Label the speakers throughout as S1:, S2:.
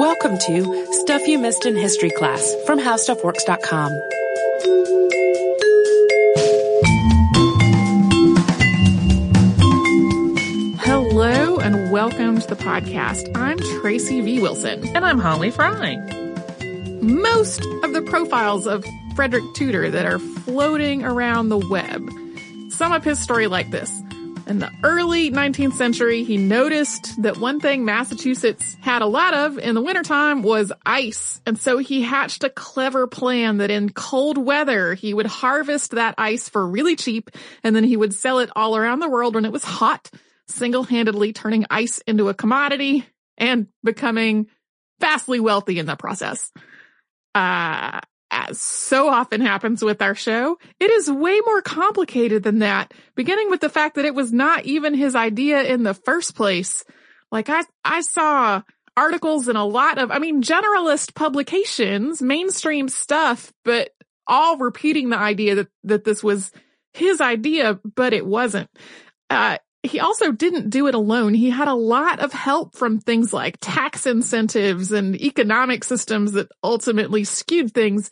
S1: Welcome to Stuff You Missed in History Class from HowStuffWorks.com.
S2: Hello and welcome to the podcast. I'm Tracy V. Wilson.
S3: And I'm Holly Fry.
S2: Most of the profiles of Frederic Tudor that are floating around the web sum up his story like this. In the early 19th century, he noticed that one thing Massachusetts had a lot of in the wintertime was ice. And so he hatched a clever plan that in cold weather, he would harvest that ice for really cheap and then he would sell it all around the world when it was hot, single-handedly turning ice into a commodity and becoming vastly wealthy in the process. Uh, as so often happens with our show, it is way more complicated than that, beginning with the fact that it was not even his idea in the first place. Like I, I saw articles in a lot of, I mean, generalist publications, mainstream stuff, but all repeating the idea that, that this was his idea, but it wasn't. Uh, he also didn't do it alone. He had a lot of help from things like tax incentives and economic systems that ultimately skewed things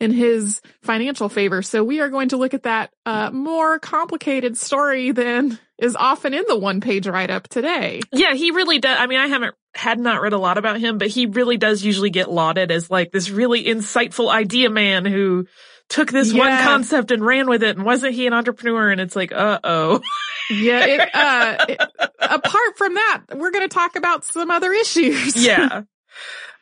S2: in his financial favor. So we are going to look at that uh, more complicated story than is often in the one page write up today.
S3: Yeah, he really does. I mean, I haven't had not read a lot about him, but he really does usually get lauded as like this really insightful idea man who took this yeah. one concept and ran with it. And wasn't he an entrepreneur? And it's like, uh oh.
S2: yeah. It, uh, it, apart from that, we're going to talk about some other issues.
S3: yeah.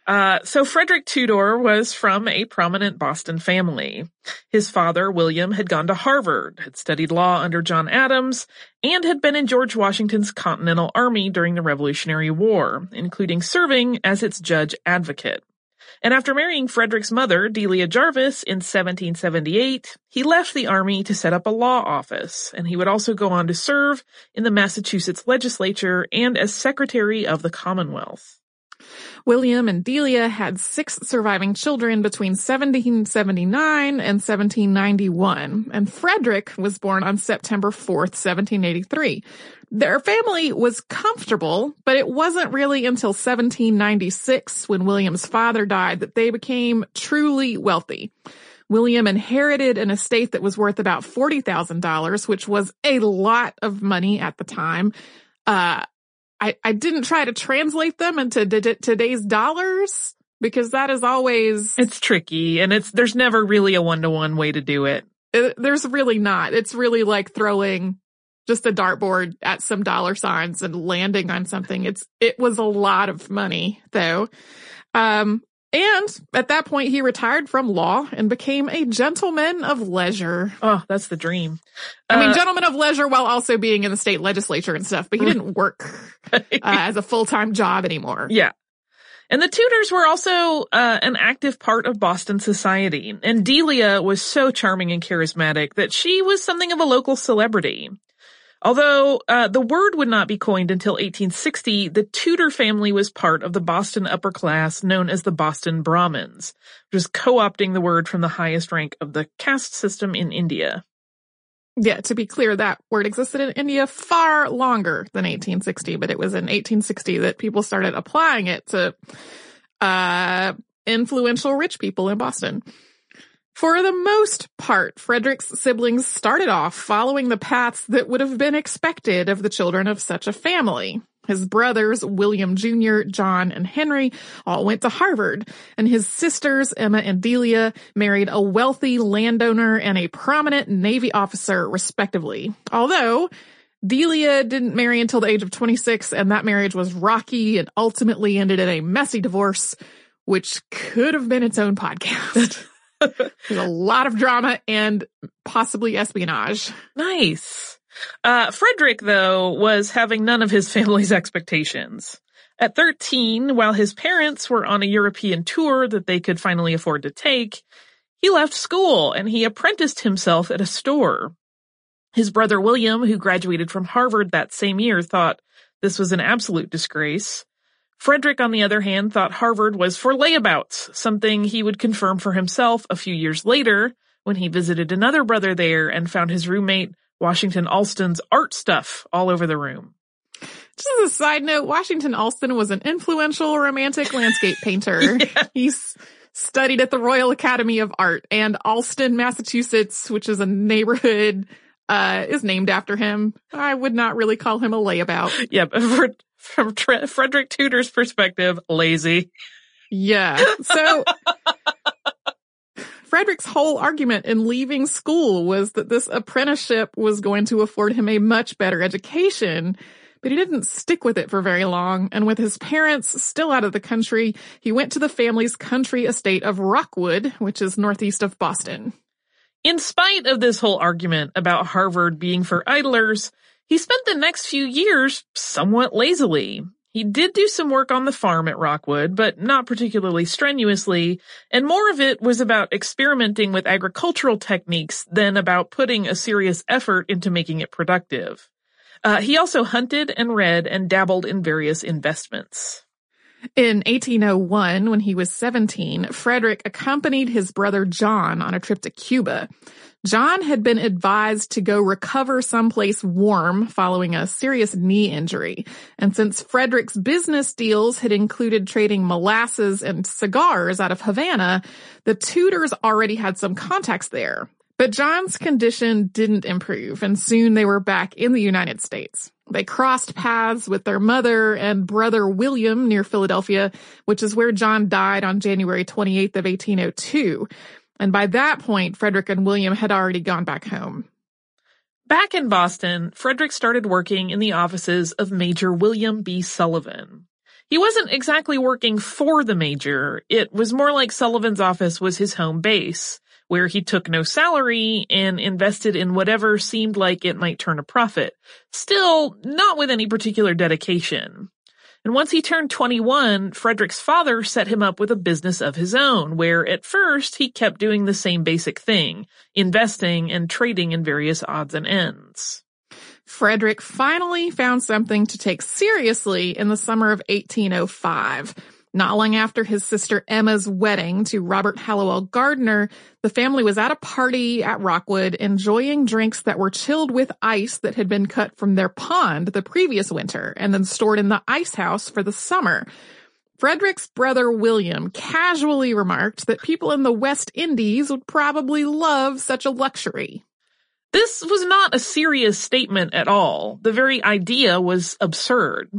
S3: Uh, so Frederic Tudor was from a prominent Boston family. His father, William, had gone to Harvard, had studied law under John Adams, and had been in George Washington's Continental Army during the Revolutionary War, including serving as its judge advocate. And after marrying Frederic's mother, Delia Jarvis, in 1778, he left the army to set up a law office, and he would also go on to serve in the Massachusetts legislature and as Secretary of the Commonwealth.
S2: William and Delia had six surviving children between 1779 and 1791, and Frederic was born on September 4th, 1783. Their family was comfortable, but it wasn't really until 1796 when William's father died that they became truly wealthy. William inherited an estate that was worth about $40,000, which was a lot of money at the time. Uh, I, I didn't try to translate them into d- today's dollars because that is always.
S3: It's tricky and it's, there's never really a one to one way to do it.
S2: it. There's really not. It's really like throwing just a dartboard at some dollar signs and landing on something. It's, it was a lot of money though. Um, and at that point, he retired from law and became a gentleman of leisure.
S3: Oh, that's the dream.
S2: I uh, mean, gentleman of leisure while also being in the state legislature and stuff, but he didn't work uh, as a full-time job anymore.
S3: Yeah. And the Tudors were also uh, an active part of Boston society, and Delia was so charming and charismatic that she was something of a local celebrity. Although uh, the word would not be coined until 1860, the Tudor family was part of the Boston upper class known as the Boston Brahmins, which is co-opting the word from the highest rank of the caste system in India.
S2: Yeah, to be clear, that word existed in India far longer than 1860, but it was in 1860 that people started applying it to uh, influential rich people in Boston. For the most part, Frederic's siblings started off following the paths that would have been expected of the children of such a family. His brothers, William Jr., John, and Henry, all went to Harvard, and his sisters, Emma and Delia, married a wealthy landowner and a prominent Navy officer, respectively. Although, Delia didn't marry until the age of 26, and that marriage was rocky and ultimately ended in a messy divorce, which could have been its own podcast. There's a lot of drama and possibly espionage.
S3: Nice. Uh, Frederic, though, was having none of his family's expectations. At 13, while his parents were on a European tour that they could finally afford to take, he left school and he apprenticed himself at a store. His brother William, who graduated from Harvard that same year, thought this was an absolute disgrace. Frederic, on the other hand, thought Harvard was for layabouts, something he would confirm for himself a few years later when he visited another brother there and found his roommate, Washington Allston's art stuff all over the room.
S2: Just as a side note, Washington Allston was an influential romantic landscape painter. yeah. He's studied at the Royal Academy of Art and Allston, Massachusetts, which is a neighborhood, uh, is named after him. I would not really call him a layabout.
S3: Yeah, but for, from Tre- Frederic Tudor's perspective, lazy.
S2: Yeah. So Frederic's whole argument in leaving school was that this apprenticeship was going to afford him a much better education but he didn't stick with it for very long, and with his parents still out of the country, he went to the family's country estate of Rockwood, which is northeast of Boston.
S3: In spite of this whole argument about Harvard being for idlers, he spent the next few years somewhat lazily. He did do some work on the farm at Rockwood, but not particularly strenuously, and more of it was about experimenting with agricultural techniques than about putting a serious effort into making it productive. Uh, he also hunted and read and dabbled in various investments.
S2: In 1801, when he was 17, Frederic accompanied his brother John on a trip to Cuba. John had been advised to go recover someplace warm following a serious knee injury. And since Frederic's business deals had included trading molasses and cigars out of Havana, the Tudors already had some contacts there. But John's condition didn't improve, and soon they were back in the United States. They crossed paths with their mother and brother William near Philadelphia, which is where John died on January 28th of 1802. And by that point, Frederic and William had already gone back home.
S3: Back in Boston, Frederic started working in the offices of Major William B. Sullivan. He wasn't exactly working for the Major. It was more like Sullivan's office was his home base where he took no salary and invested in whatever seemed like it might turn a profit. Still, not with any particular dedication. And once he turned 21, Frederic's father set him up with a business of his own, where at first he kept doing the same basic thing, investing and trading in various odds and ends.
S2: Frederic finally found something to take seriously in the summer of 1805 not long after his sister Emma's wedding to Robert Hallowell Gardner, the family was at a party at Rockwood enjoying drinks that were chilled with ice that had been cut from their pond the previous winter and then stored in the ice house for the summer. Frederic's brother William casually remarked that people in the West Indies would probably love such a luxury.
S3: This was not a serious statement at all. The very idea was absurd.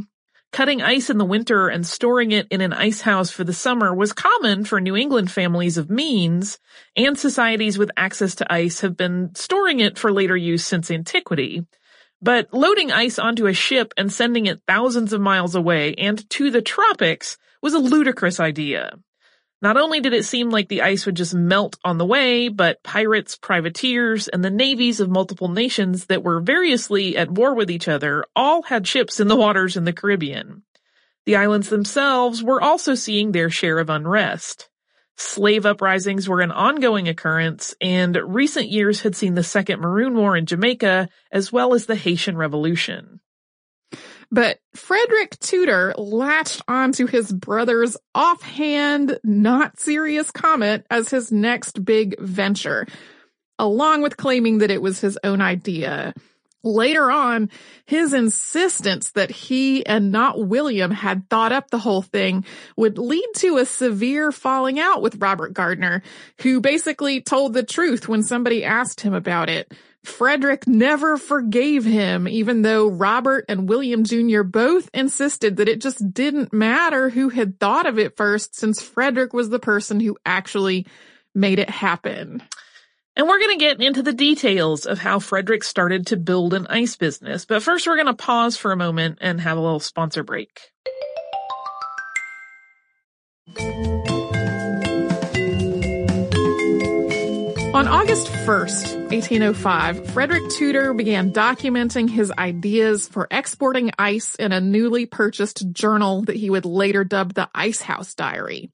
S3: Cutting ice in the winter and storing it in an ice house for the summer was common for New England families of means, and societies with access to ice have been storing it for later use since antiquity. But loading ice onto a ship and sending it thousands of miles away and to the tropics was a ludicrous idea. Not only did it seem like the ice would just melt on the way, but pirates, privateers, and the navies of multiple nations that were variously at war with each other all had ships in the waters in the Caribbean. The islands themselves were also seeing their share of unrest. Slave uprisings were an ongoing occurrence, and recent years had seen the Second Maroon War in Jamaica, as well as the Haitian Revolution.
S2: But Frederic Tudor latched onto his brother's offhand, not serious comment as his next big venture, along with claiming that it was his own idea. Later on, his insistence that he and not William had thought up the whole thing would lead to a severe falling out with Robert Gardner, who basically told the truth when somebody asked him about it. Frederic never forgave him, even though Robert and William Jr. both insisted that it just didn't matter who had thought of it first, since Frederic was the person who actually made it happen.
S3: And we're going to get into the details of how Frederic started to build an ice business. But first, we're going to pause for a moment and have a little sponsor break.
S2: August 1st, 1805, Frederic Tudor began documenting his ideas for exporting ice in a newly purchased journal that he would later dub the Ice House Diary.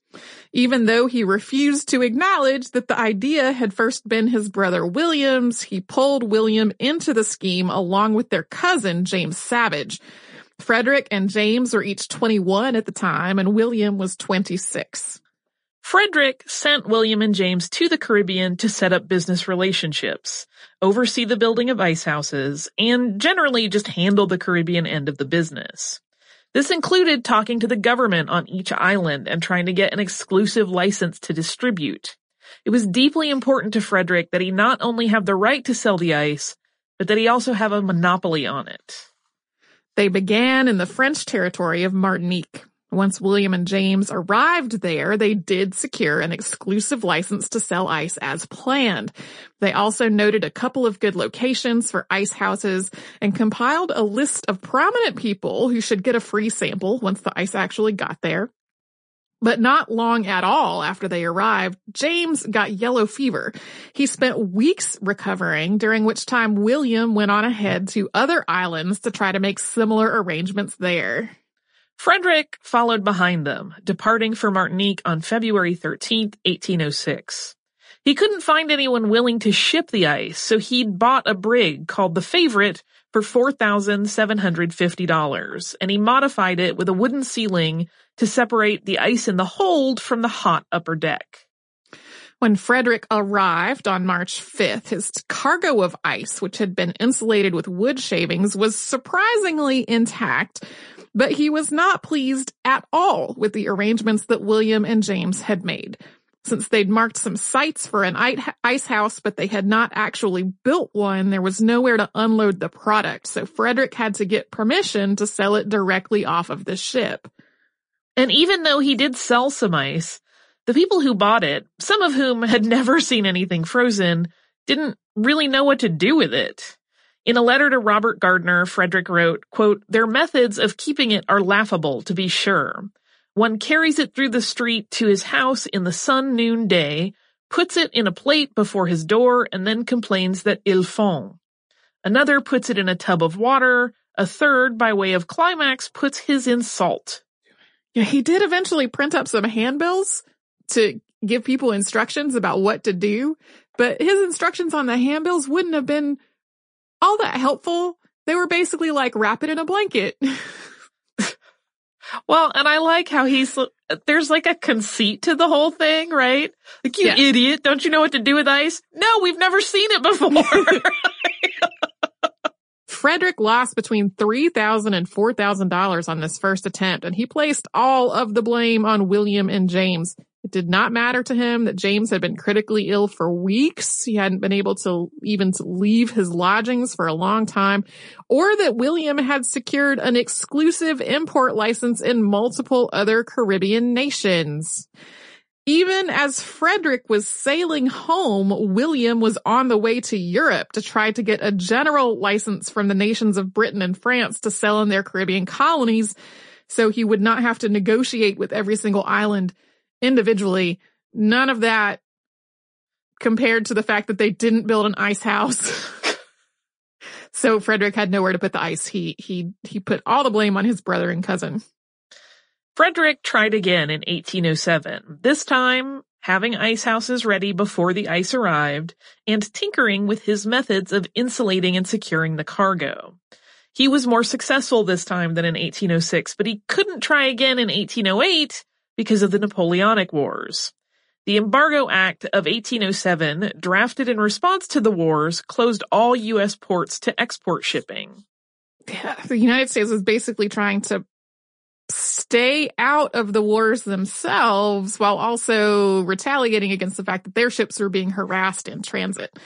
S2: Even though he refused to acknowledge that the idea had first been his brother William's, he pulled William into the scheme along with their cousin, James Savage. Frederic and James were each 21 at the time, and William was 26.
S3: Frederic sent William and James to the Caribbean to set up business relationships, oversee the building of ice houses, and generally just handle the Caribbean end of the business. This included talking to the government on each island and trying to get an exclusive license to distribute. It was deeply important to Frederic that he not only have the right to sell the ice, but that he also have a monopoly on it.
S2: They began in the French territory of Martinique. Once William and James arrived there, they did secure an exclusive license to sell ice as planned. They also noted a couple of good locations for ice houses and compiled a list of prominent people who should get a free sample once the ice actually got there. But not long at all after they arrived, James got yellow fever. He spent weeks recovering, during which time William went on ahead to other islands to try to make similar arrangements there.
S3: Frederic followed behind them, departing for Martinique on February 13, 1806. He couldn't find anyone willing to ship the ice, so he'd bought a brig called the Favorite for $4,750, and he modified it with a wooden ceiling to separate the ice in the hold from the hot upper deck.
S2: When Frederic arrived on March 5th, his cargo of ice, which had been insulated with wood shavings, was surprisingly intact, but he was not pleased at all with the arrangements that William and James had made. Since they'd marked some sites for an ice house, but they had not actually built one, there was nowhere to unload the product, so Frederic had to get permission to sell it directly off of the ship.
S3: And even though he did sell some ice, the people who bought it, some of whom had never seen anything frozen, didn't really know what to do with it. In a letter to Robert Gardner, Frederic wrote, quote, Their methods of keeping it are laughable, to be sure. One carries it through the street to his house in the sun noonday, puts it in a plate before his door, and then complains that il fond. Another puts it in a tub of water. A third, by way of climax, puts his in salt.
S2: Yeah, he did eventually print up some handbills to give people instructions about what to do, but his instructions on the handbills wouldn't have been all that helpful. They were basically like wrap it in a blanket.
S3: well, and I like how he's, there's like a conceit to the whole thing, right? Like, you yeah. idiot, don't you know what to do with ice? No, we've never seen it before.
S2: Frederic lost between $3,000 and $4,000 on this first attempt, and he placed all of the blame on William and James. It did not matter to him that James had been critically ill for weeks. He hadn't been able to even leave his lodgings for a long time, or that William had secured an exclusive import license in multiple other Caribbean nations. Even as Frederic was sailing home, William was on the way to Europe to try to get a general license from the nations of Britain and France to sell in their Caribbean colonies so he would not have to negotiate with every single island individually, none of that compared to the fact that they didn't build an ice house. so Frederic had nowhere to put the ice. He, he, he put all the blame on his brother and cousin.
S3: Frederic tried again in 1807, this time having ice houses ready before the ice arrived and tinkering with his methods of insulating and securing the cargo. He was more successful this time than in 1806, but he couldn't try again in 1808 because of the Napoleonic Wars. The Embargo Act of 1807, drafted in response to the wars, closed all U.S. ports to export shipping.
S2: Yeah, the United States was basically trying to stay out of the wars themselves while also retaliating against the fact that their ships were being harassed in transit.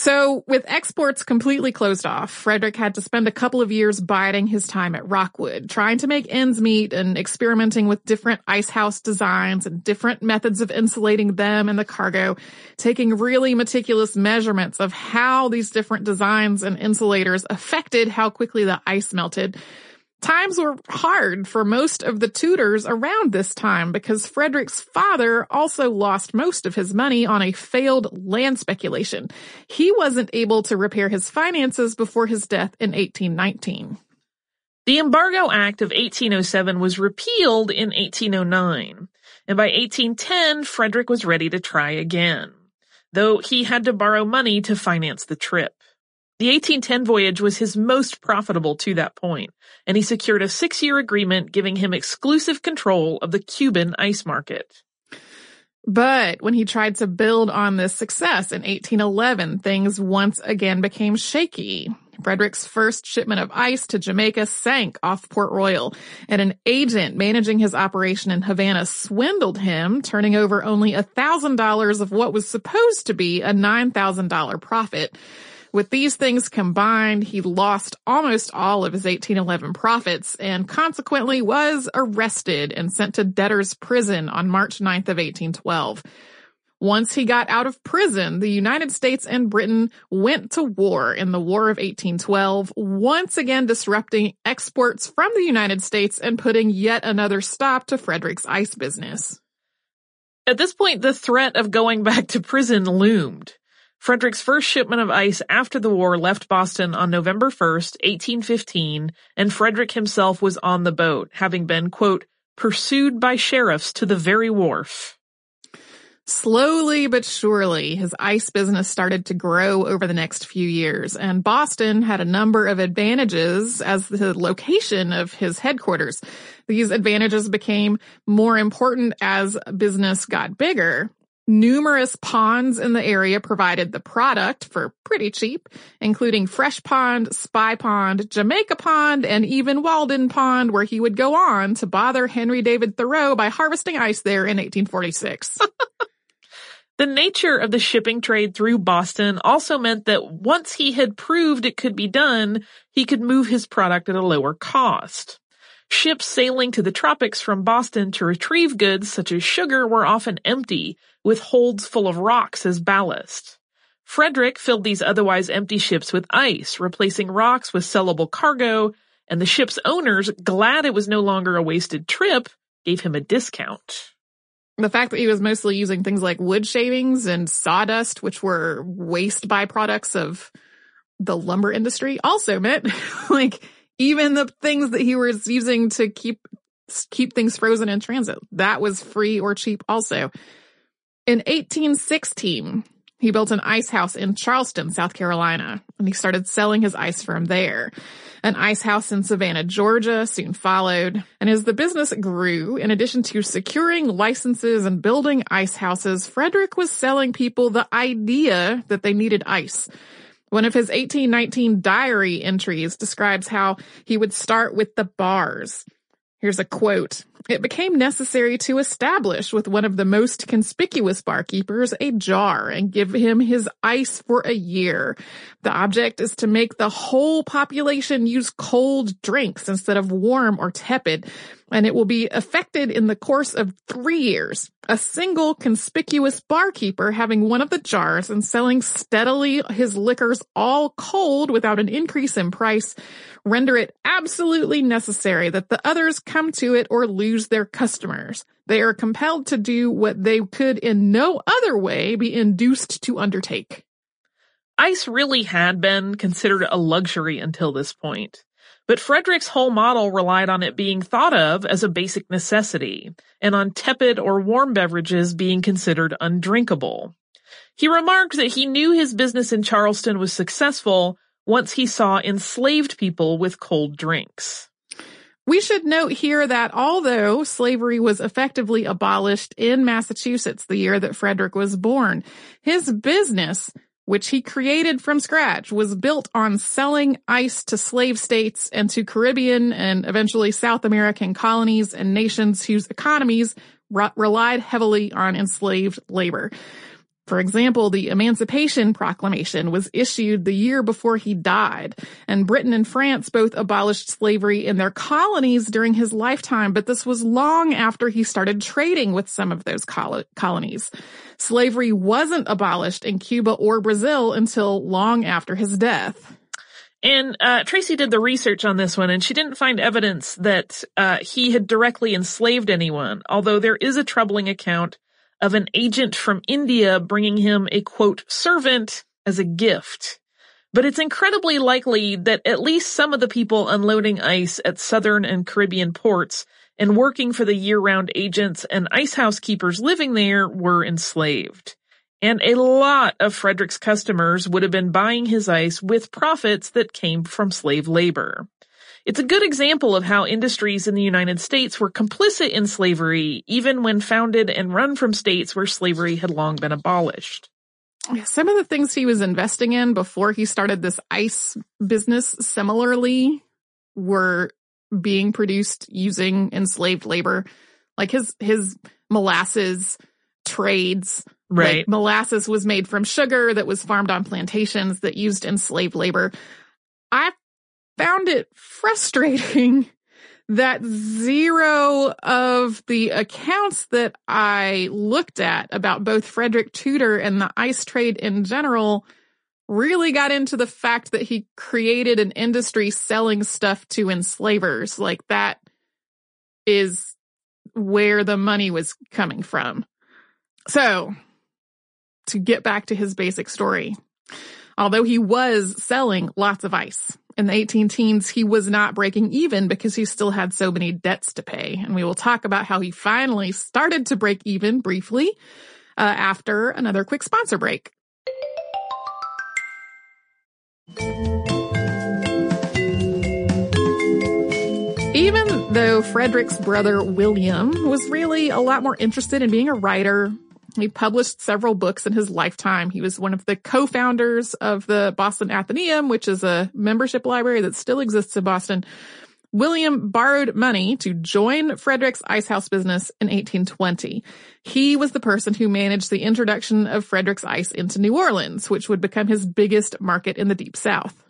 S2: So with exports completely closed off, Frederic had to spend a couple of years biding his time at Rockwood, trying to make ends meet and experimenting with different ice house designs and different methods of insulating them and the cargo, taking really meticulous measurements of how these different designs and insulators affected how quickly the ice melted Times were hard for most of the Tudors around this time because Frederic's father also lost most of his money on a failed land speculation. He wasn't able to repair his finances before his death in 1819.
S3: The Embargo Act of 1807 was repealed in 1809, and by 1810 Frederic was ready to try again, though he had to borrow money to finance the trip. The 1810 voyage was his most profitable to that point, and he secured a six-year agreement giving him exclusive control of the Cuban ice market.
S2: But when he tried to build on this success in 1811, things once again became shaky. Frederic's first shipment of ice to Jamaica sank off Port Royal, and an agent managing his operation in Havana swindled him, turning over only $1,000 of what was supposed to be a $9,000 profit. With these things combined, he lost almost all of his 1811 profits and consequently was arrested and sent to debtor's prison on March 9th of 1812. Once he got out of prison, the United States and Britain went to war in the War of 1812, once again disrupting exports from the United States and putting yet another stop to Frederic's ice business.
S3: At this point, the threat of going back to prison loomed. Frederic's first shipment of ice after the war left Boston on November 1st, 1815, and Frederic himself was on the boat, having been, quote, pursued by sheriffs to the very wharf.
S2: Slowly but surely, his ice business started to grow over the next few years, and Boston had a number of advantages as the location of his headquarters. These advantages became more important as business got bigger. Numerous ponds in the area provided the product for pretty cheap, including Fresh Pond, Spy Pond, Jamaica Pond, and even Walden Pond, where he would go on to bother Henry David Thoreau by harvesting ice there in 1846.
S3: the nature of the shipping trade through Boston also meant that once he had proved it could be done, he could move his product at a lower cost. Ships sailing to the tropics from Boston to retrieve goods such as sugar were often empty, with holds full of rocks as ballast. Frederic filled these otherwise empty ships with ice, replacing rocks with sellable cargo, and the ship's owners, glad it was no longer a wasted trip, gave him a discount.
S2: The fact that he was mostly using things like wood shavings and sawdust, which were waste byproducts of the lumber industry, also meant like even the things that he was using to keep keep things frozen in transit. That was free or cheap also. In 1816, he built an ice house in Charleston, South Carolina, and he started selling his ice from there. An ice house in Savannah, Georgia soon followed. And as the business grew, in addition to securing licenses and building ice houses, Frederic was selling people the idea that they needed ice. One of his 1819 diary entries describes how he would start with the bars. Here's a quote. It became necessary to establish with one of the most conspicuous barkeepers a jar and give him his ice for a year. The object is to make the whole population use cold drinks instead of warm or tepid, and it will be effected in the course of three years. A single conspicuous barkeeper having one of the jars and selling steadily his liquors all cold without an increase in price render it absolutely necessary that the others come to it or lose their customers. They are compelled to do what they could in no other way be induced to undertake.
S3: Ice really had been considered a luxury until this point. But Frederic's whole model relied on it being thought of as a basic necessity, and on tepid or warm beverages being considered undrinkable. He remarked that he knew his business in Charleston was successful once he saw enslaved people with cold drinks.
S2: We should note here that although slavery was effectively abolished in Massachusetts the year that Frederic was born, his business which he created from scratch, was built on selling ice to slave states and to Caribbean and eventually South American colonies and nations whose economies re- relied heavily on enslaved labor. For example, the Emancipation Proclamation was issued the year before he died, and Britain and France both abolished slavery in their colonies during his lifetime, but this was long after he started trading with some of those col- colonies. Slavery wasn't abolished in Cuba or Brazil until long after his death.
S3: And uh, Tracy did the research on this one, and she didn't find evidence that uh, he had directly enslaved anyone, although there is a troubling account of an agent from India bringing him a quote servant as a gift. But it's incredibly likely that at least some of the people unloading ice at southern and Caribbean ports and working for the year-round agents and ice house keepers living there were enslaved. And a lot of Frederic's customers would have been buying his ice with profits that came from slave labor. It's a good example of how industries in the United States were complicit in slavery, even when founded and run from states where slavery had long been abolished.
S2: Some of the things he was investing in before he started this ice business similarly were being produced using enslaved labor. Like his, his molasses trades.
S3: Right.
S2: Like molasses was made from sugar that was farmed on plantations that used enslaved labor. I found it frustrating that zero of the accounts that I looked at about both Frederic Tudor and the ice trade in general really got into the fact that he created an industry selling stuff to enslavers. Like that is where the money was coming from. So to get back to his basic story, although he was selling lots of ice in the 18 teens, he was not breaking even because he still had so many debts to pay. And we will talk about how he finally started to break even briefly uh, after another quick sponsor break. Even though Frederic's brother William was really a lot more interested in being a writer, he published several books in his lifetime. He was one of the co-founders of the Boston Athenaeum, which is a membership library that still exists in Boston. William borrowed money to join Frederic's ice house business in 1820. He was the person who managed the introduction of Frederic's ice into New Orleans, which would become his biggest market in the Deep South.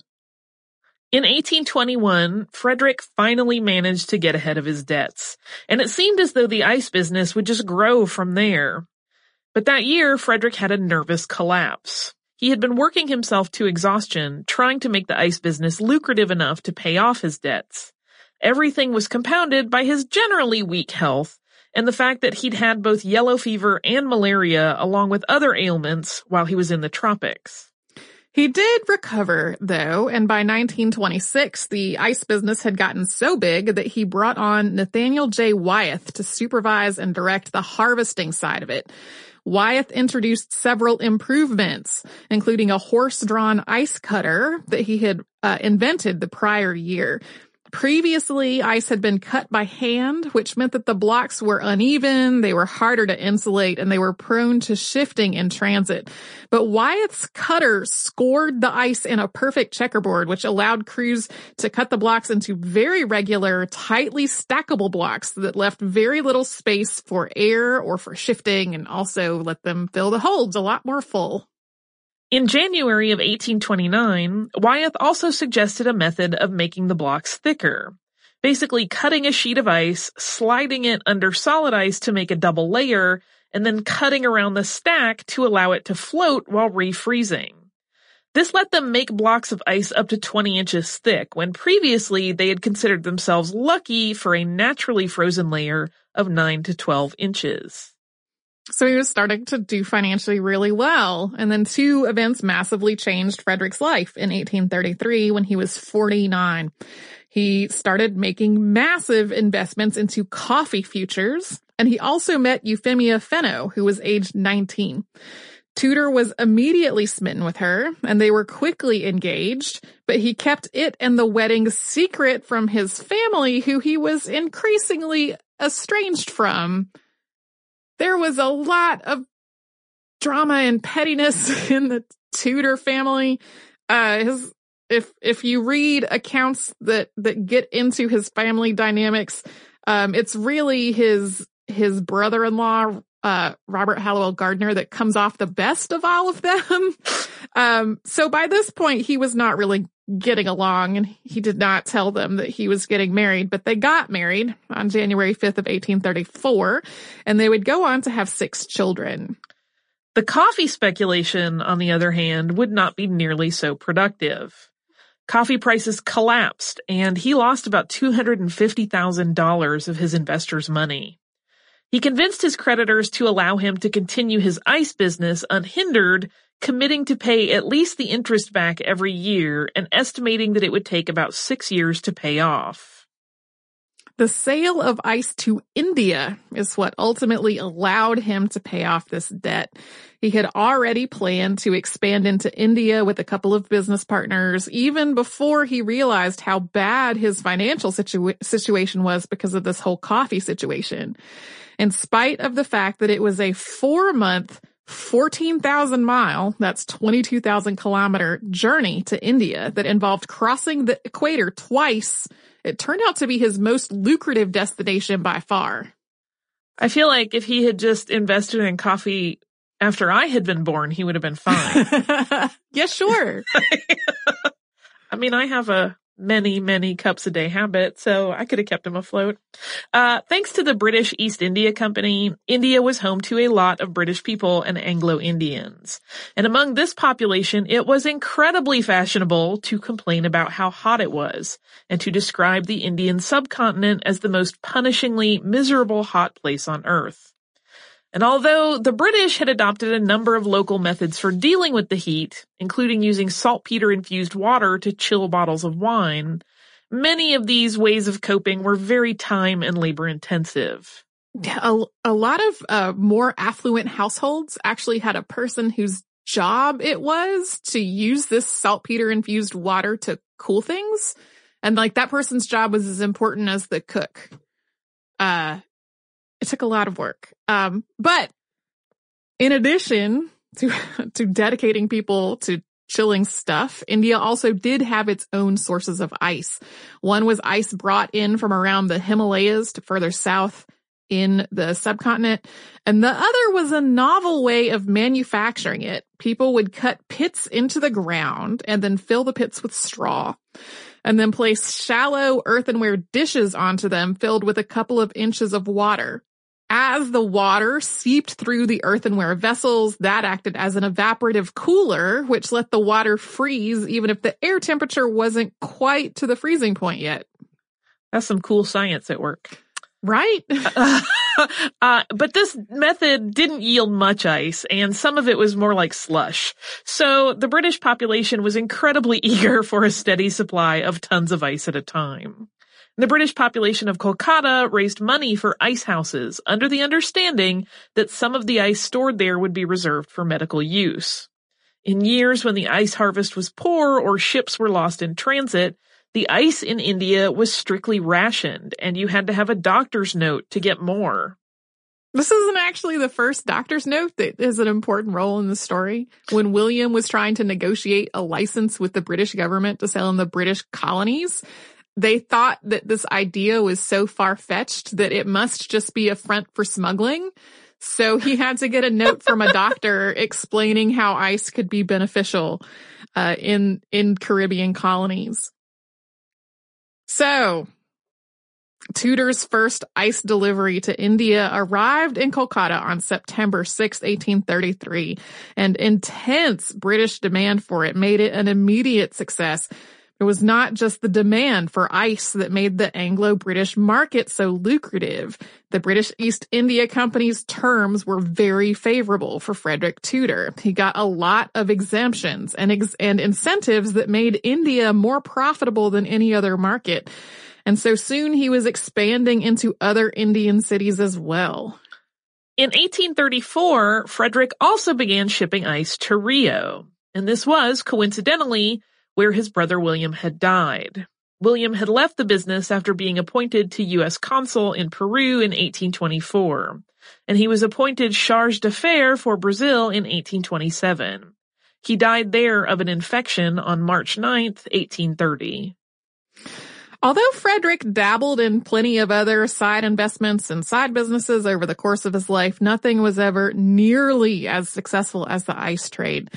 S3: In 1821, Frederic finally managed to get ahead of his debts, and it seemed as though the ice business would just grow from there. But that year, Frederic had a nervous collapse. He had been working himself to exhaustion, trying to make the ice business lucrative enough to pay off his debts. Everything was compounded by his generally weak health and the fact that he'd had both yellow fever and malaria along with other ailments while he was in the tropics.
S2: He did recover though, and by 1926, the ice business had gotten so big that he brought on Nathaniel J. Wyeth to supervise and direct the harvesting side of it. Wyeth introduced several improvements, including a horse-drawn ice cutter that he had uh, invented the prior year. Previously, ice had been cut by hand, which meant that the blocks were uneven, they were harder to insulate, and they were prone to shifting in transit. But Wyeth's cutter scored the ice in a perfect checkerboard, which allowed crews to cut the blocks into very regular, tightly stackable blocks that left very little space for air or for shifting and also let them fill the holds a lot more full.
S3: In January of 1829, Wyeth also suggested a method of making the blocks thicker. Basically cutting a sheet of ice, sliding it under solid ice to make a double layer, and then cutting around the stack to allow it to float while refreezing. This let them make blocks of ice up to 20 inches thick, when previously they had considered themselves lucky for a naturally frozen layer of 9 to 12 inches.
S2: So he was starting to do financially really well. And then two events massively changed Frederic's life in 1833 when he was 49. He started making massive investments into coffee futures. And he also met Euphemia Fenno, who was aged 19. Tudor was immediately smitten with her and they were quickly engaged, but he kept it and the wedding secret from his family, who he was increasingly estranged from there was a lot of drama and pettiness in the Tudor family. Uh, his, if, if you read accounts that, that get into his family dynamics, um, it's really his, his brother-in-law, uh, Robert Hallowell Gardner that comes off the best of all of them. um, so by this point, he was not really getting along and he did not tell them that he was getting married, but they got married on January 5th of 1834 and they would go on to have six children.
S3: The coffee speculation, on the other hand, would not be nearly so productive. Coffee prices collapsed and he lost about $250,000 of his investors' money. He convinced his creditors to allow him to continue his ice business unhindered committing to pay at least the interest back every year and estimating that it would take about six years to pay off.
S2: The sale of ice to India is what ultimately allowed him to pay off this debt. He had already planned to expand into India with a couple of business partners even before he realized how bad his financial situa- situation was because of this whole coffee situation. In spite of the fact that it was a four month 14,000 mile, that's 22,000 kilometer journey to India that involved crossing the equator twice. It turned out to be his most lucrative destination by far.
S3: I feel like if he had just invested in coffee after I had been born, he would have been fine.
S2: yeah, sure.
S3: I mean, I have a many, many cups a day habit, so I could have kept him afloat. Uh, thanks to the British East India Company, India was home to a lot of British people and Anglo-Indians. And among this population, it was incredibly fashionable to complain about how hot it was and to describe the Indian subcontinent as the most punishingly miserable hot place on earth. And although the British had adopted a number of local methods for dealing with the heat, including using saltpeter infused water to chill bottles of wine, many of these ways of coping were very time and labor intensive.
S2: A, a lot of uh, more affluent households actually had a person whose job it was to use this saltpeter infused water to cool things. And like that person's job was as important as the cook. Uh, it took a lot of work. Um, but in addition to, to dedicating people to chilling stuff, India also did have its own sources of ice. One was ice brought in from around the Himalayas to further south in the subcontinent. And the other was a novel way of manufacturing it. People would cut pits into the ground and then fill the pits with straw and then place shallow earthenware dishes onto them filled with a couple of inches of water. As the water seeped through the earthenware vessels, that acted as an evaporative cooler, which let the water freeze even if the air temperature wasn't quite to the freezing point yet.
S3: That's some cool science at work.
S2: Right?
S3: uh, but this method didn't yield much ice, and some of it was more like slush. So the British population was incredibly eager for a steady supply of tons of ice at a time. The British population of Kolkata raised money for ice houses under the understanding that some of the ice stored there would be reserved for medical use. In years when the ice harvest was poor or ships were lost in transit, the ice in India was strictly rationed and you had to have a doctor's note to get more.
S2: This isn't actually the first doctor's note that is an important role in the story. When William was trying to negotiate a license with the British government to sell in the British colonies, they thought that this idea was so far fetched that it must just be a front for smuggling. So he had to get a note from a doctor explaining how ice could be beneficial uh, in in Caribbean colonies. So Tudor's first ice delivery to India arrived in Kolkata on September 6, 1833, and intense British demand for it made it an immediate success it was not just the demand for ice that made the Anglo-British market so lucrative. The British East India Company's terms were very favorable for Frederic Tudor. He got a lot of exemptions and, ex- and incentives that made India more profitable than any other market. And so soon he was expanding into other Indian cities as well.
S3: In 1834, Frederic also began shipping ice to Rio. And this was, coincidentally, where his brother William had died. William had left the business after being appointed to U.S. consul in Peru in 1824, and he was appointed charge d'affaires for Brazil in 1827. He died there of an infection on March 9th, 1830.
S2: Although Frederic dabbled in plenty of other side investments and side businesses over the course of his life, nothing was ever nearly as successful as the ice trade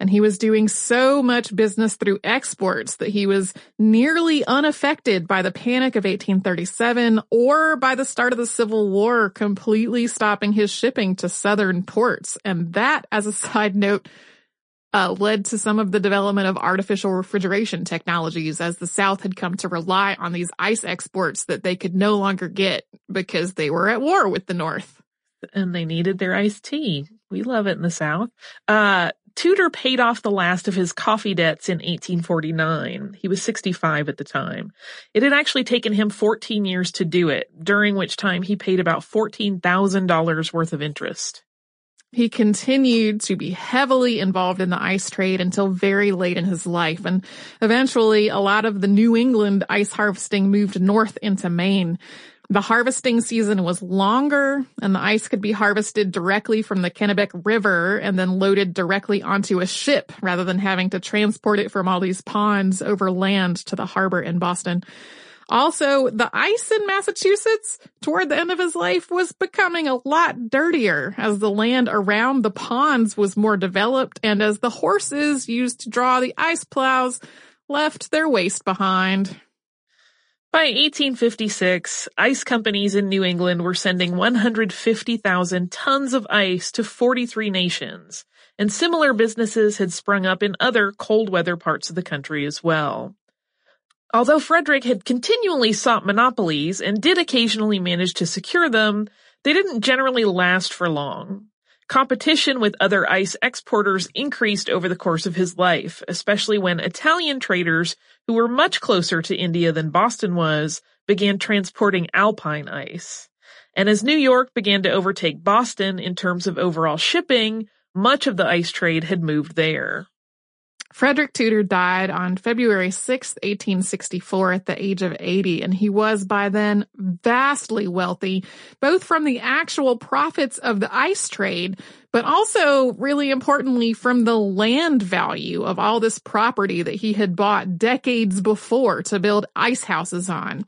S2: and he was doing so much business through exports that he was nearly unaffected by the panic of 1837 or by the start of the Civil War completely stopping his shipping to southern ports. And that, as a side note, uh, led to some of the development of artificial refrigeration technologies as the South had come to rely on these ice exports that they could no longer get because they were at war with the North
S3: and they needed their iced tea. We love it in the South. Uh, Tudor paid off the last of his coffee debts in 1849. He was 65 at the time. It had actually taken him 14 years to do it, during which time he paid about $14,000 worth of interest.
S2: He continued to be heavily involved in the ice trade until very late in his life. And eventually a lot of the New England ice harvesting moved north into Maine. The harvesting season was longer and the ice could be harvested directly from the Kennebec River and then loaded directly onto a ship rather than having to transport it from all these ponds over land to the harbor in Boston. Also, the ice in Massachusetts toward the end of his life was becoming a lot dirtier as the land around the ponds was more developed and as the horses used to draw the ice plows left their waste behind.
S3: By 1856, ice companies in New England were sending 150,000 tons of ice to 43 nations, and similar businesses had sprung up in other cold weather parts of the country as well. Although Frederic had continually sought monopolies and did occasionally manage to secure them, they didn't generally last for long. Competition with other ice exporters increased over the course of his life, especially when Italian traders, who were much closer to India than Boston was, began transporting alpine ice. And as New York began to overtake Boston in terms of overall shipping, much of the ice trade had moved there.
S2: Frederic Tudor died on February 6, 1864 at the age of 80, and he was by then vastly wealthy, both from the actual profits of the ice trade, but also really importantly from the land value of all this property that he had bought decades before to build ice houses on.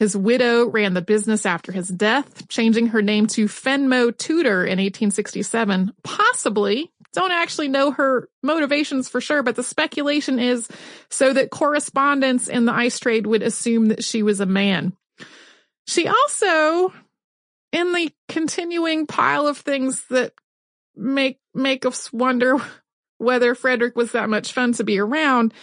S2: His widow ran the business after his death, changing her name to Fenno Tudor in 1867, possibly don't actually know her motivations for sure, but the speculation is so that correspondents in the ice trade would assume that she was a man. She also, in the continuing pile of things that make, make us wonder whether Frederic was that much fun to be around,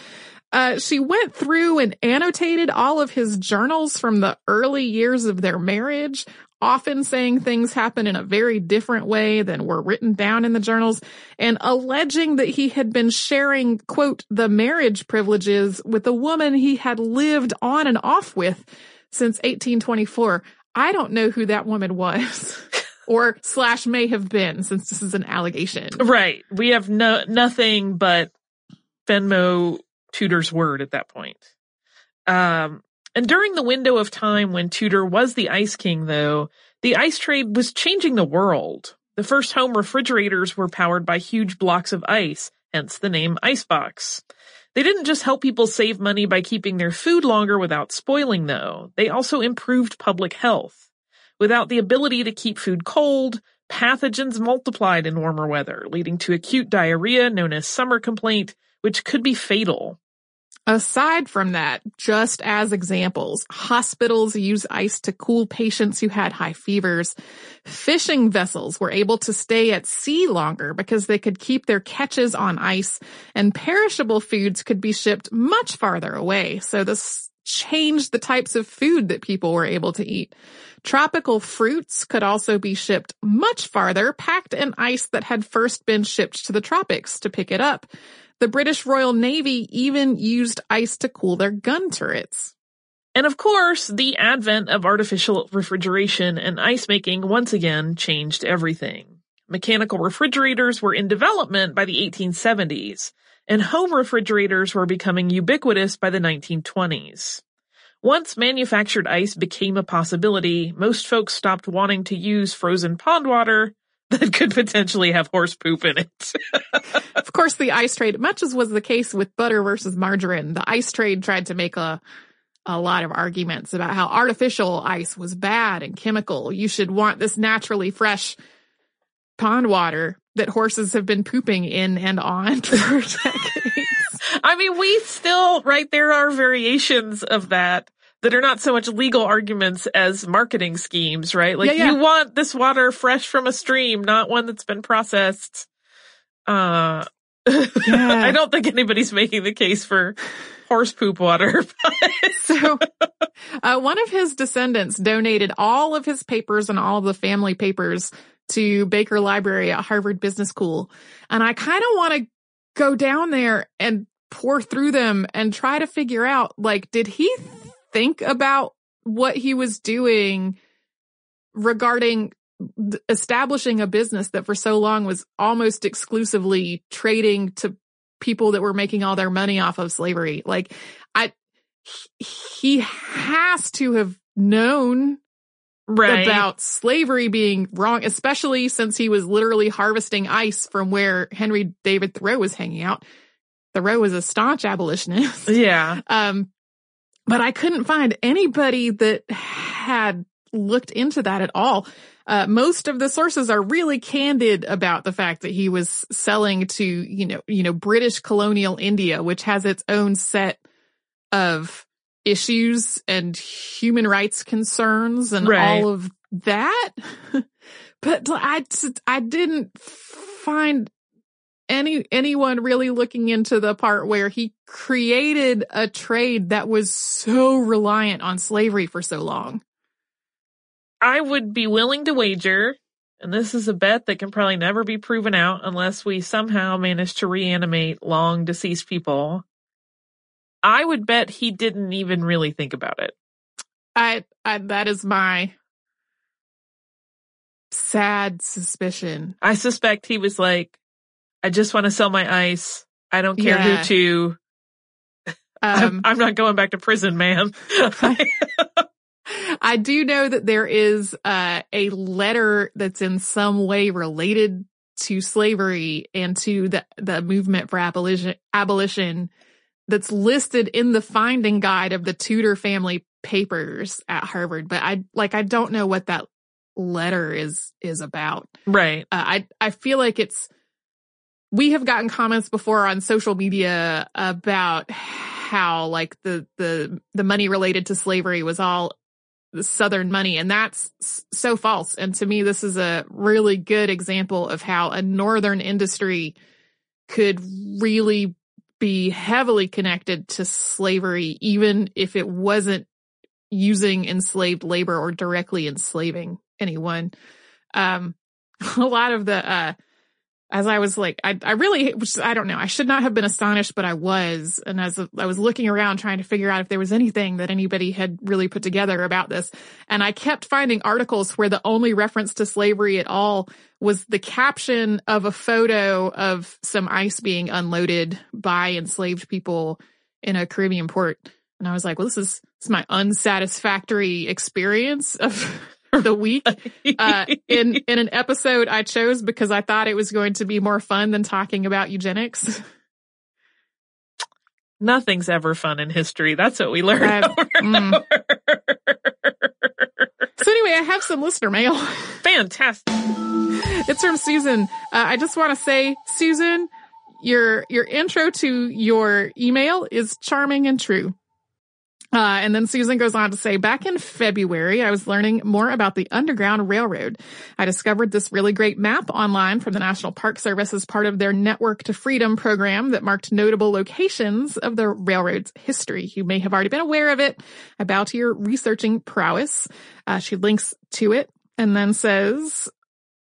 S2: uh, she went through and annotated all of his journals from the early years of their marriage, often saying things happen in a very different way than were written down in the journals and alleging that he had been sharing, quote, the marriage privileges with a woman he had lived on and off with since 1824. I don't know who that woman was. or slash may have been since this is an allegation.
S3: Right. We have no, nothing but Fenno Tudor's word at that point. Um, and during the window of time when Tudor was the ice king, though, the ice trade was changing the world. The first home refrigerators were powered by huge blocks of ice, hence the name icebox. They didn't just help people save money by keeping their food longer without spoiling, though. They also improved public health. Without the ability to keep food cold, pathogens multiplied in warmer weather, leading to acute diarrhea known as summer complaint, which could be fatal.
S2: Aside from that, just as examples, hospitals use ice to cool patients who had high fevers. Fishing vessels were able to stay at sea longer because they could keep their catches on ice and perishable foods could be shipped much farther away. So this changed the types of food that people were able to eat. Tropical fruits could also be shipped much farther, packed in ice that had first been shipped to the tropics to pick it up. The British Royal Navy even used ice to cool their gun turrets.
S3: And of course, the advent of artificial refrigeration and ice making once again changed everything. Mechanical refrigerators were in development by the 1870s, and home refrigerators were becoming ubiquitous by the 1920s. Once manufactured ice became a possibility, most folks stopped wanting to use frozen pond water that could potentially have horse poop in it.
S2: of course, the ice trade, much as was the case with butter versus margarine, the ice trade tried to make a a lot of arguments about how artificial ice was bad and chemical. You should want this naturally fresh pond water that horses have been pooping in and on for decades.
S3: I mean, we still, right, there are variations of that that are not so much legal arguments as marketing schemes, right? Like yeah, yeah. you want this water fresh from a stream, not one that's been processed. Uh, yeah. I don't think anybody's making the case for horse poop water.
S2: so, uh, one of his descendants donated all of his papers and all of the family papers to Baker Library at Harvard Business School. And I kind of want to go down there and pour through them and try to figure out, like, did he think about what he was doing regarding establishing a business that for so long was almost exclusively trading to people that were making all their money off of slavery. Like I, he has to have known
S3: right.
S2: about slavery being wrong, especially since he was literally harvesting ice from where Henry David Thoreau was hanging out. Thoreau was a staunch abolitionist.
S3: Yeah.
S2: Um, but I couldn't find anybody that had looked into that at all. Uh, most of the sources are really candid about the fact that he was selling to, you know, you know, British colonial India, which has its own set of issues and human rights concerns and
S3: right.
S2: all of that. but I, I didn't find any, anyone really looking into the part where he created a trade that was so reliant on slavery for so long.
S3: I would be willing to wager, and this is a bet that can probably never be proven out unless we somehow manage to reanimate long deceased people. I would bet he didn't even really think about it.
S2: I, I that is my sad suspicion.
S3: I suspect he was like, I just want to sell my ice. I don't care
S2: Yeah.
S3: who to. I'm,
S2: Um,
S3: I'm not going back to prison, man.
S2: I do know that there is uh, a letter that's in some way related to slavery and to the the movement for abolition abolition that's listed in the finding guide of the Tudor family papers at Harvard, but I like I don't know what that letter is is about.
S3: right.
S2: Uh, I I feel like it's we have gotten comments before on social media about how like the the the money related to slavery was all the southern money. And that's so false. And to me this is a really good example of how a northern industry could really be heavily connected to slavery even if it wasn't using enslaved labor or directly enslaving anyone. Um a lot of the uh as I was like, I, I really, which I don't know, I should not have been astonished, but I was. And as I was looking around trying to figure out if there was anything that anybody had really put together about this, and I kept finding articles where the only reference to slavery at all was the caption of a photo of some ice being unloaded by enslaved people in a Caribbean port. And I was like, well, this is, this is my unsatisfactory experience of the week uh, in in an episode I chose because I thought it was going to be more fun than talking about eugenics.
S3: Nothing's ever fun in history. That's what we learned.
S2: Mm. So anyway, I have some listener mail.
S3: Fantastic.
S2: It's from Susan. Uh, I just want to say, Susan, your your intro to your email is charming and true. Uh, and then Susan goes on to say, back in February, I was learning more about the Underground Railroad. I discovered this really great map online from the National Park Service as part of their Network to Freedom program that marked notable locations of the railroad's history. You may have already been aware of it. I bow to your researching prowess. Uh, she links to it and then says,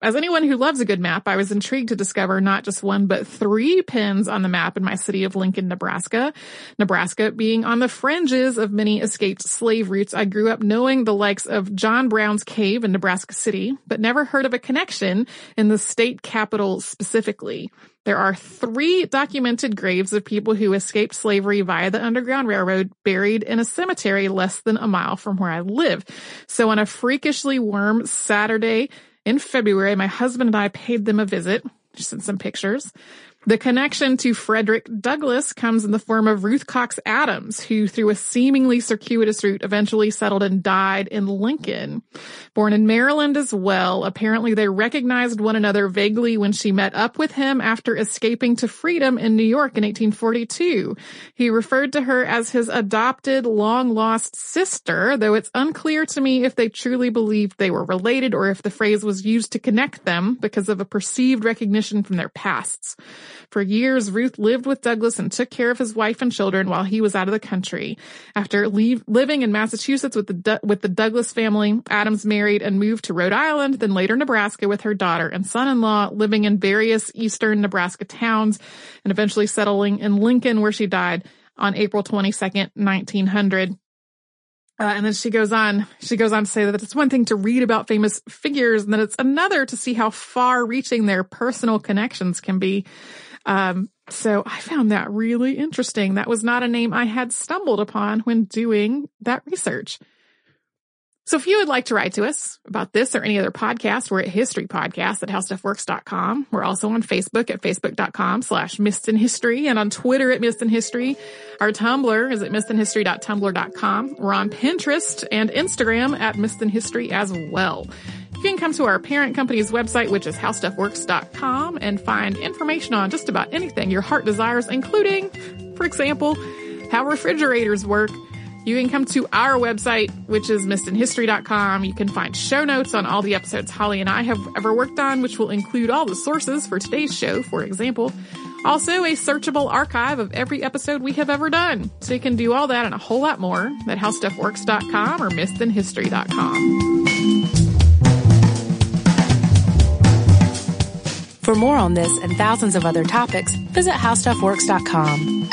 S2: as anyone who loves a good map, I was intrigued to discover not just one, but three pins on the map in my city of Lincoln, Nebraska. Nebraska being on the fringes of many escaped slave routes. I grew up knowing the likes of John Brown's Cave in Nebraska City, but never heard of a connection in the state capital specifically. There are three documented graves of people who escaped slavery via the Underground Railroad buried in a cemetery less than a mile from where I live. So on a freakishly warm Saturday, in February, my husband and I paid them a visit. She sent some pictures. The connection to Frederick Douglass comes in the form of Ruth Cox Adams, who through a seemingly circuitous route eventually settled and died in Lincoln. Born in Maryland as well, apparently they recognized one another vaguely when she met up with him after escaping to freedom in New York in 1842. He referred to her as his adopted long lost sister, though it's unclear to me if they truly believed they were related or if the phrase was used to connect them because of a perceived recognition from their pasts. For years, Ruth lived with Douglass and took care of his wife and children while he was out of the country. After leave, living in Massachusetts with the, with the Douglass family, Adams married and moved to Rhode Island, then later Nebraska with her daughter and son-in-law, living in various eastern Nebraska towns and eventually settling in Lincoln where she died on April 22nd, 1900. Uh, and then she goes on, she goes on to say that it's one thing to read about famous figures and then it's another to see how far reaching their personal connections can be. Um, so I found that really interesting. That was not a name I had stumbled upon when doing that research. So if you would like to write to us about this or any other podcast, we're at History Podcast at HowStuffWorks.com. We're also on Facebook at Facebook.com slash Missed History and on Twitter at in History. Our Tumblr is at MissedInHistory.tumblr.com. We're on Pinterest and Instagram at in History as well. You can come to our parent company's website, which is HowStuffWorks.com and find information on just about anything your heart desires, including, for example, how refrigerators work, you can come to our website, which is missedinhistory.com. You can find show notes on all the episodes Holly and I have ever worked on, which will include all the sources for today's show, for example. Also, a searchable archive of every episode we have ever done. So you can do all that and a whole lot more at howstuffworks.com or missedinhistory.com.
S1: For more on this and thousands of other topics, visit howstuffworks.com.